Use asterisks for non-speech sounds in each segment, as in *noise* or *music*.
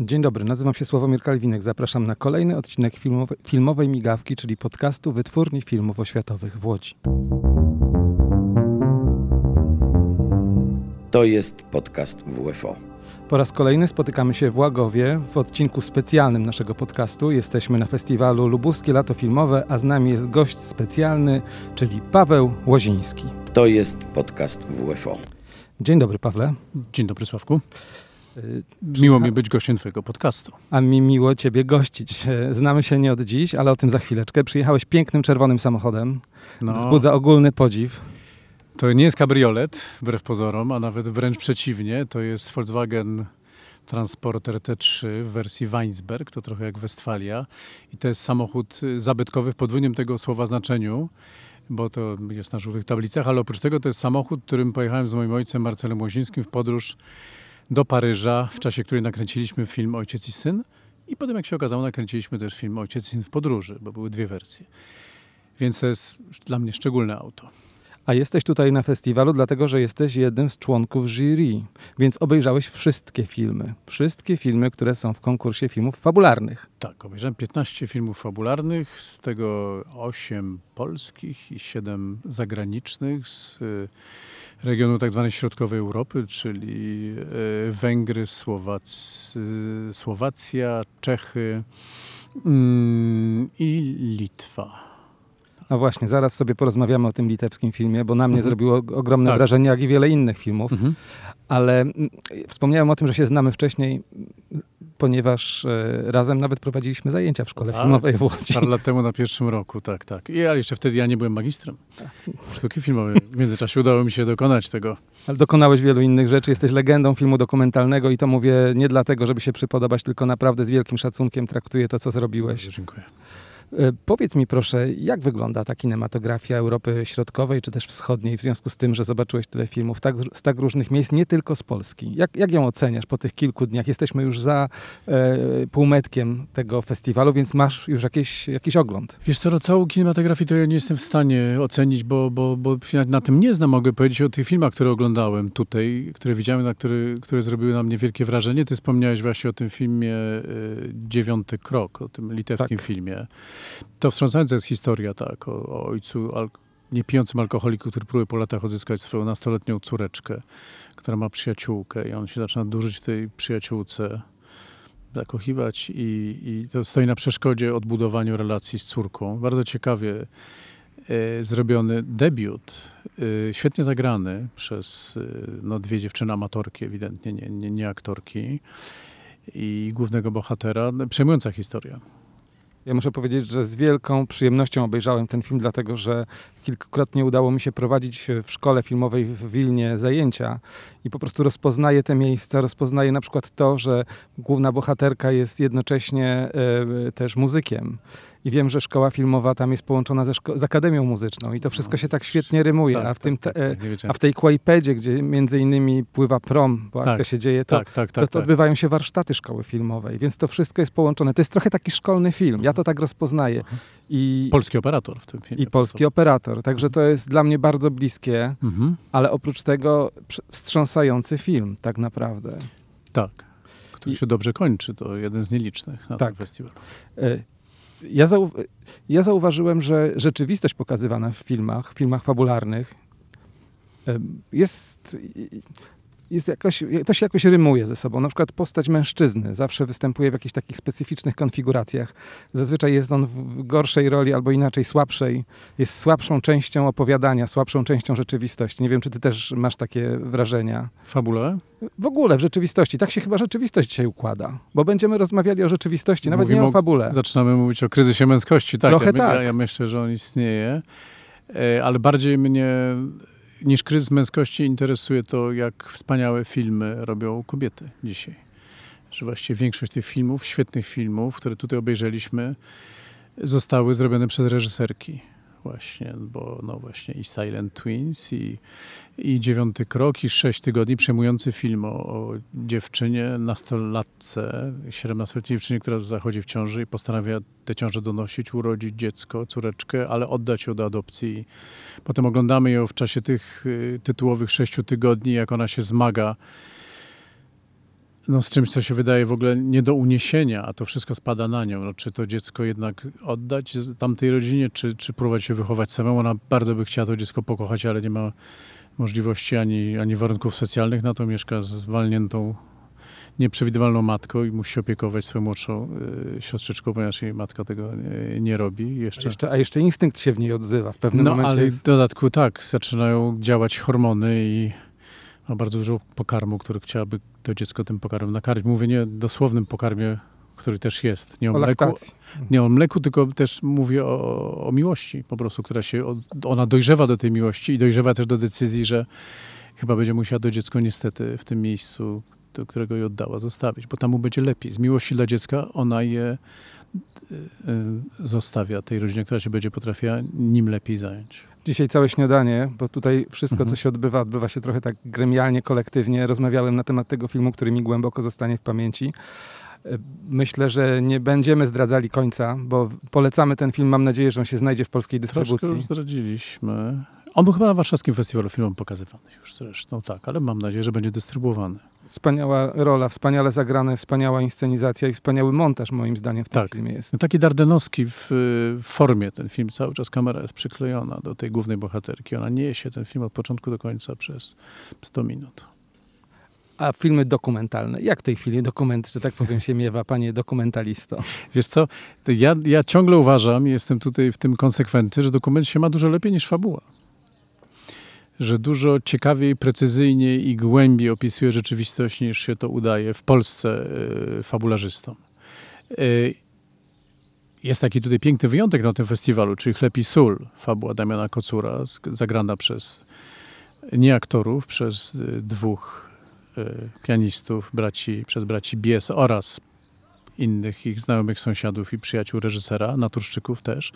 Dzień dobry, nazywam się Sławomir Kalwinek. Zapraszam na kolejny odcinek filmowej, filmowej migawki, czyli podcastu Wytwórni Filmów Oświatowych w Łodzi. To jest podcast WFO. Po raz kolejny spotykamy się w Łagowie w odcinku specjalnym naszego podcastu. Jesteśmy na festiwalu Lubuskie Lato Filmowe, a z nami jest gość specjalny, czyli Paweł Łoziński. To jest podcast WFO. Dzień dobry, Pawle. Dzień dobry, Sławku. Miło mi być gościem Twojego podcastu. A mi miło Ciebie gościć. Znamy się nie od dziś, ale o tym za chwileczkę. Przyjechałeś pięknym czerwonym samochodem. No, Wzbudza ogólny podziw. To nie jest kabriolet, wbrew pozorom, a nawet wręcz przeciwnie. To jest Volkswagen Transporter T3 w wersji Weinsberg, to trochę jak Westfalia. I to jest samochód zabytkowy w podwójnym tego słowa znaczeniu, bo to jest na żółtych tablicach, ale oprócz tego to jest samochód, którym pojechałem z moim ojcem Marcelem Łozińskim w podróż do Paryża, w czasie której nakręciliśmy film Ojciec i Syn. I potem, jak się okazało, nakręciliśmy też film Ojciec i Syn w podróży, bo były dwie wersje. Więc to jest dla mnie szczególne auto. A jesteś tutaj na festiwalu, dlatego że jesteś jednym z członków jury, więc obejrzałeś wszystkie filmy. Wszystkie filmy, które są w konkursie filmów fabularnych. Tak, obejrzałem 15 filmów fabularnych, z tego 8 polskich i 7 zagranicznych z y, regionu tak zwanej środkowej Europy, czyli y, Węgry, Słowac, Słowacja, Czechy mm, i Litwa. No właśnie, zaraz sobie porozmawiamy o tym litewskim filmie, bo na mnie mhm. zrobiło ogromne tak. wrażenie, jak i wiele innych filmów. Mhm. Ale mm, wspomniałem o tym, że się znamy wcześniej, ponieważ e, razem nawet prowadziliśmy zajęcia w szkole tak, filmowej w Łodzi. Parę lat temu na pierwszym roku, tak, tak. I ale jeszcze wtedy ja nie byłem magistrem tak. sztuki filmowej. W międzyczasie udało mi się dokonać tego. Ale dokonałeś wielu innych rzeczy, jesteś legendą filmu dokumentalnego i to mówię nie dlatego, żeby się przypodobać, tylko naprawdę z wielkim szacunkiem traktuję to, co zrobiłeś. Bardzo dziękuję. E, powiedz mi proszę, jak wygląda ta kinematografia Europy Środkowej czy też Wschodniej w związku z tym, że zobaczyłeś tyle filmów tak, z tak różnych miejsc, nie tylko z Polski. Jak, jak ją oceniasz po tych kilku dniach? Jesteśmy już za e, półmetkiem tego festiwalu, więc masz już jakieś, jakiś ogląd. Wiesz co, no, całą kinematografii to ja nie jestem w stanie ocenić, bo, bo, bo na tym nie znam. Mogę powiedzieć o tych filmach, które oglądałem tutaj, które widziałem, na który, które zrobiły na mnie wielkie wrażenie. Ty wspomniałeś właśnie o tym filmie e, Dziewiąty Krok, o tym litewskim tak. filmie. To wstrząsająca jest historia, tak, o, o ojcu al niepijącym alkoholiku, który próbuje po latach odzyskać swoją nastoletnią córeczkę, która ma przyjaciółkę i on się zaczyna dłużyć w tej przyjaciółce, zakochiwać i, i to stoi na przeszkodzie odbudowaniu relacji z córką. Bardzo ciekawie e, zrobiony debiut, e, świetnie zagrany przez e, no, dwie dziewczyny amatorki, ewidentnie nie, nie, nie aktorki i głównego bohatera. Przejmująca historia. Ja muszę powiedzieć, że z wielką przyjemnością obejrzałem ten film, dlatego że kilkukrotnie udało mi się prowadzić w szkole filmowej w Wilnie zajęcia i po prostu rozpoznaję te miejsca, rozpoznaję na przykład to, że główna bohaterka jest jednocześnie y, też muzykiem i wiem, że szkoła filmowa tam jest połączona ze z Akademią Muzyczną i to wszystko no, się tak świetnie rymuje, tak, a, w tym tak, tak, tak a w tej Kłajpedzie, gdzie między innymi pływa prom, bo akcja tak, się dzieje, to, tak, to, to odbywają się warsztaty szkoły filmowej, więc to wszystko jest połączone. To jest trochę taki szkolny film, ja to tak rozpoznaję. I, polski operator w tym filmie. I polski operator, także to jest dla mnie bardzo bliskie, mhm. ale oprócz tego wstrząsający film tak naprawdę. Tak który się dobrze kończy. To jeden z nielicznych na tak. tym festiwalu. Ja, zau ja zauważyłem, że rzeczywistość pokazywana w filmach, filmach fabularnych jest jest jakoś, to się jakoś rymuje ze sobą. Na przykład postać mężczyzny zawsze występuje w jakichś takich specyficznych konfiguracjach. Zazwyczaj jest on w gorszej roli albo inaczej słabszej. Jest słabszą częścią opowiadania, słabszą częścią rzeczywistości. Nie wiem, czy ty też masz takie wrażenia. Fabule? W ogóle, w rzeczywistości. Tak się chyba rzeczywistość dzisiaj układa. Bo będziemy rozmawiali o rzeczywistości, nawet Mówimy nie o fabule. zaczynamy mówić o kryzysie męskości. Tak, Trochę ja, tak. Ja, ja myślę, że on istnieje. E, ale bardziej mnie niż kryzys męskości interesuje to, jak wspaniałe filmy robią kobiety dzisiaj. Że właściwie większość tych filmów, świetnych filmów, które tutaj obejrzeliśmy, zostały zrobione przez reżyserki właśnie, bo no właśnie i Silent Twins, i, i Dziewiąty Krok, i Sześć Tygodni, przejmujący film o, o dziewczynie, nastolatce, 17-letniej dziewczynie, która zachodzi w ciąży i postanawia tę ciążę donosić, urodzić dziecko, córeczkę, ale oddać ją do adopcji. Potem oglądamy ją w czasie tych y, tytułowych sześciu tygodni, jak ona się zmaga no, z czymś, co się wydaje w ogóle nie do uniesienia, a to wszystko spada na nią. No, czy to dziecko jednak oddać tamtej rodzinie, czy, czy próbować się wychować samemu? Ona bardzo by chciała to dziecko pokochać, ale nie ma możliwości ani, ani warunków socjalnych na to. Mieszka z walniętą, nieprzewidywalną matką i musi się opiekować swoją młodszą y, siostrzyczką, ponieważ jej matka tego nie, nie robi. A Jeszcze jeszcze, a jeszcze instynkt się w niej odzywa. W pewnym no, momencie ale jest... w dodatku tak, zaczynają działać hormony i ma bardzo dużo pokarmu, który chciałaby to dziecko tym pokarmem nakarmić. Mówię nie o dosłownym pokarmie, który też jest. Nie o, o mleku, laktacji. nie o mleku, tylko też mówię o, o miłości po prostu, która się, ona dojrzewa do tej miłości i dojrzewa też do decyzji, że chyba będzie musiała to dziecko niestety w tym miejscu, do którego je oddała, zostawić, bo tam mu będzie lepiej. Z miłości dla dziecka ona je y, y, zostawia tej rodzinie, która się będzie potrafiła nim lepiej zająć. Dzisiaj całe śniadanie, bo tutaj wszystko, Mhm. co się odbywa, odbywa się trochę tak gremialnie, kolektywnie. Rozmawiałem na temat tego filmu, który mi głęboko zostanie w pamięci. E, Myślę, że nie będziemy zdradzali końca, bo polecamy ten film. Mam nadzieję, że on się znajdzie w polskiej Troszkę dystrybucji. już zdradziliśmy. On był chyba na Warszawskim Festiwalu Filmowym pokazywany już zresztą, tak, ale mam nadzieję, że będzie dystrybuowany. Wspaniała rola, wspaniale zagrane, wspaniała inscenizacja i wspaniały montaż moim zdaniem w tym Tak. filmie jest. No, taki dardenowski w, w formie ten film, cały czas kamera jest przyklejona do tej głównej bohaterki. Ona niesie ten film od początku do końca przez 100 minut. A filmy dokumentalne. Jak w tej chwili dokument, że tak powiem, się miewa, panie dokumentalisto? *laughs* Wiesz co, ja, ja ciągle uważam, i jestem tutaj w tym konsekwentny, że dokument się ma dużo lepiej niż fabuła. Że dużo ciekawiej, precyzyjniej i głębiej opisuje rzeczywistość niż się to udaje w Polsce y, fabularzystom. Y, jest taki tutaj piękny wyjątek na tym festiwalu, czyli Chleb i Sól, fabuła Damiana Kocura, zagrana przez nie aktorów, przez y, dwóch pianistów, braci, przez braci Bies oraz innych ich znajomych sąsiadów i przyjaciół reżysera, naturszczyków też.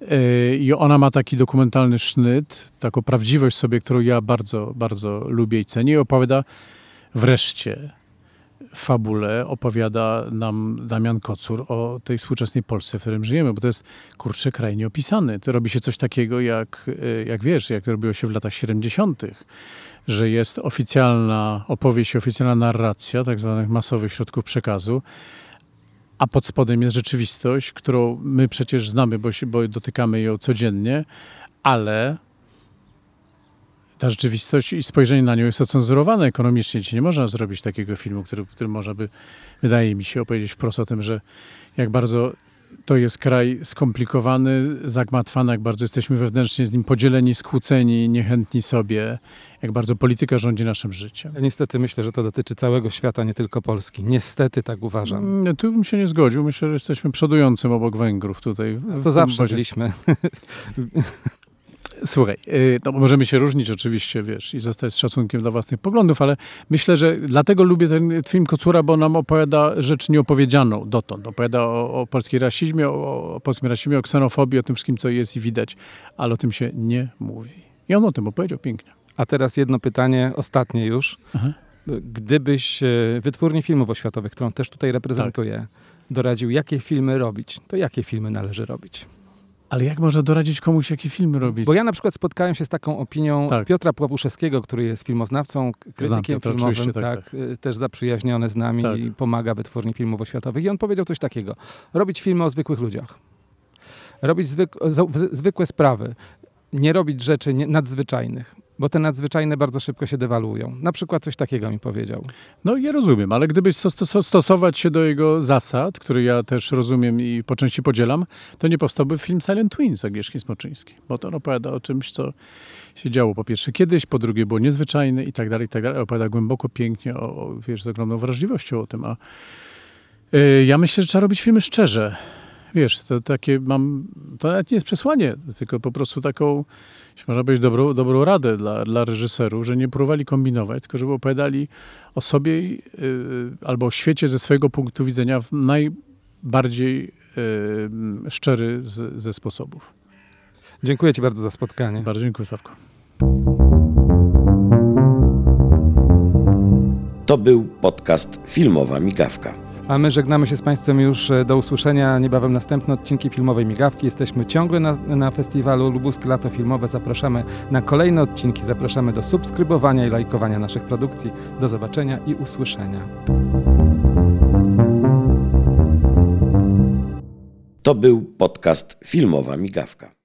Yy, I ona ma taki dokumentalny sznyt, taką prawdziwość sobie, którą ja bardzo, bardzo lubię i cenię. I opowiada wreszcie fabule, opowiada nam Damian Kocur o tej współczesnej Polsce, w którym żyjemy, bo to jest, kurczę, kraj nieopisany. To robi się coś takiego, jak, yy, jak wiesz, jak robiło się w latach 70., że jest oficjalna opowieść oficjalna narracja tak zwanych masowych środków przekazu, a pod spodem jest rzeczywistość, którą my przecież znamy, bo, się, bo dotykamy ją codziennie, ale ta rzeczywistość i spojrzenie na nią jest ocenzurowane ekonomicznie. Ci nie można zrobić takiego filmu, który, który można by, wydaje mi się, opowiedzieć wprost o tym, że jak bardzo to jest kraj skomplikowany, zagmatwany, jak bardzo jesteśmy wewnętrznie z nim podzieleni, skłóceni, niechętni sobie, jak bardzo polityka rządzi naszym życiem. Ja niestety myślę, że to dotyczy całego świata, nie tylko Polski. Niestety tak uważam. Mm, Tu bym się nie zgodził. Myślę, że jesteśmy przodującym obok Węgrów tutaj. w To zawsze byliśmy. *laughs* Słuchaj, y, no możemy się różnić oczywiście, wiesz, i zostać z szacunkiem dla własnych poglądów, ale myślę, że dlatego lubię ten film Kocura, bo nam opowiada rzecz nieopowiedzianą dotąd. Opowiada o, o polskim rasizmie, o, o polskim rasizmie, o ksenofobii, o tym wszystkim, co jest i widać, ale o tym się nie mówi. I on o tym opowiedział pięknie. A teraz jedno pytanie, ostatnie już. Aha. Gdybyś e, wytwórni filmów oświatowych, którą też tutaj reprezentuję, Tak. doradził, jakie filmy robić, to jakie filmy należy robić? Ale jak można doradzić komuś, jaki film robić? Bo ja na przykład spotkałem się z taką opinią Tak. Piotra Pławuszewskiego, który jest filmoznawcą, krytykiem Piotra, filmowym, oczywiście, tak, tak, y, też zaprzyjaźniony z nami Tak. i pomaga wytwórni filmów oświatowych. I on powiedział coś takiego. Robić filmy o zwykłych ludziach. Robić zwyk zwykłe sprawy. Nie robić rzeczy nadzwyczajnych, bo te nadzwyczajne bardzo szybko się dewaluują. Na przykład coś takiego mi powiedział. No ja rozumiem, ale gdybyś stos- stos- stosować się do jego zasad, które ja też rozumiem i po części podzielam, to nie powstałby film Silent Twins Agnieszki Smoczyńskiej, bo to on opowiada o czymś, co się działo po pierwsze kiedyś, po drugie było niezwyczajne i tak dalej, i tak dalej. Opowiada głęboko, pięknie, o, o, wiesz, z ogromną wrażliwością o tym, a y, ja myślę, że trzeba robić filmy szczerze. Wiesz, to takie mam, to nawet nie jest przesłanie, tylko po prostu taką, można powiedzieć, dobrą, dobrą radę dla, dla reżyserów, że nie próbowali kombinować, tylko żeby opowiadali o sobie yy, albo o świecie ze swojego punktu widzenia w najbardziej yy, szczery z, ze sposobów. Dziękuję Ci bardzo za spotkanie. Bardzo dziękuję, Sławko. To był podcast Filmowa Migawka. A my żegnamy się z Państwem już e, do usłyszenia. Niebawem następne odcinki filmowej Migawki. Jesteśmy ciągle na, na festiwalu Lubuskie Lato Filmowe. Zapraszamy na kolejne odcinki. Zapraszamy do subskrybowania i lajkowania naszych produkcji. Do zobaczenia i usłyszenia. To był podcast Filmowa Migawka.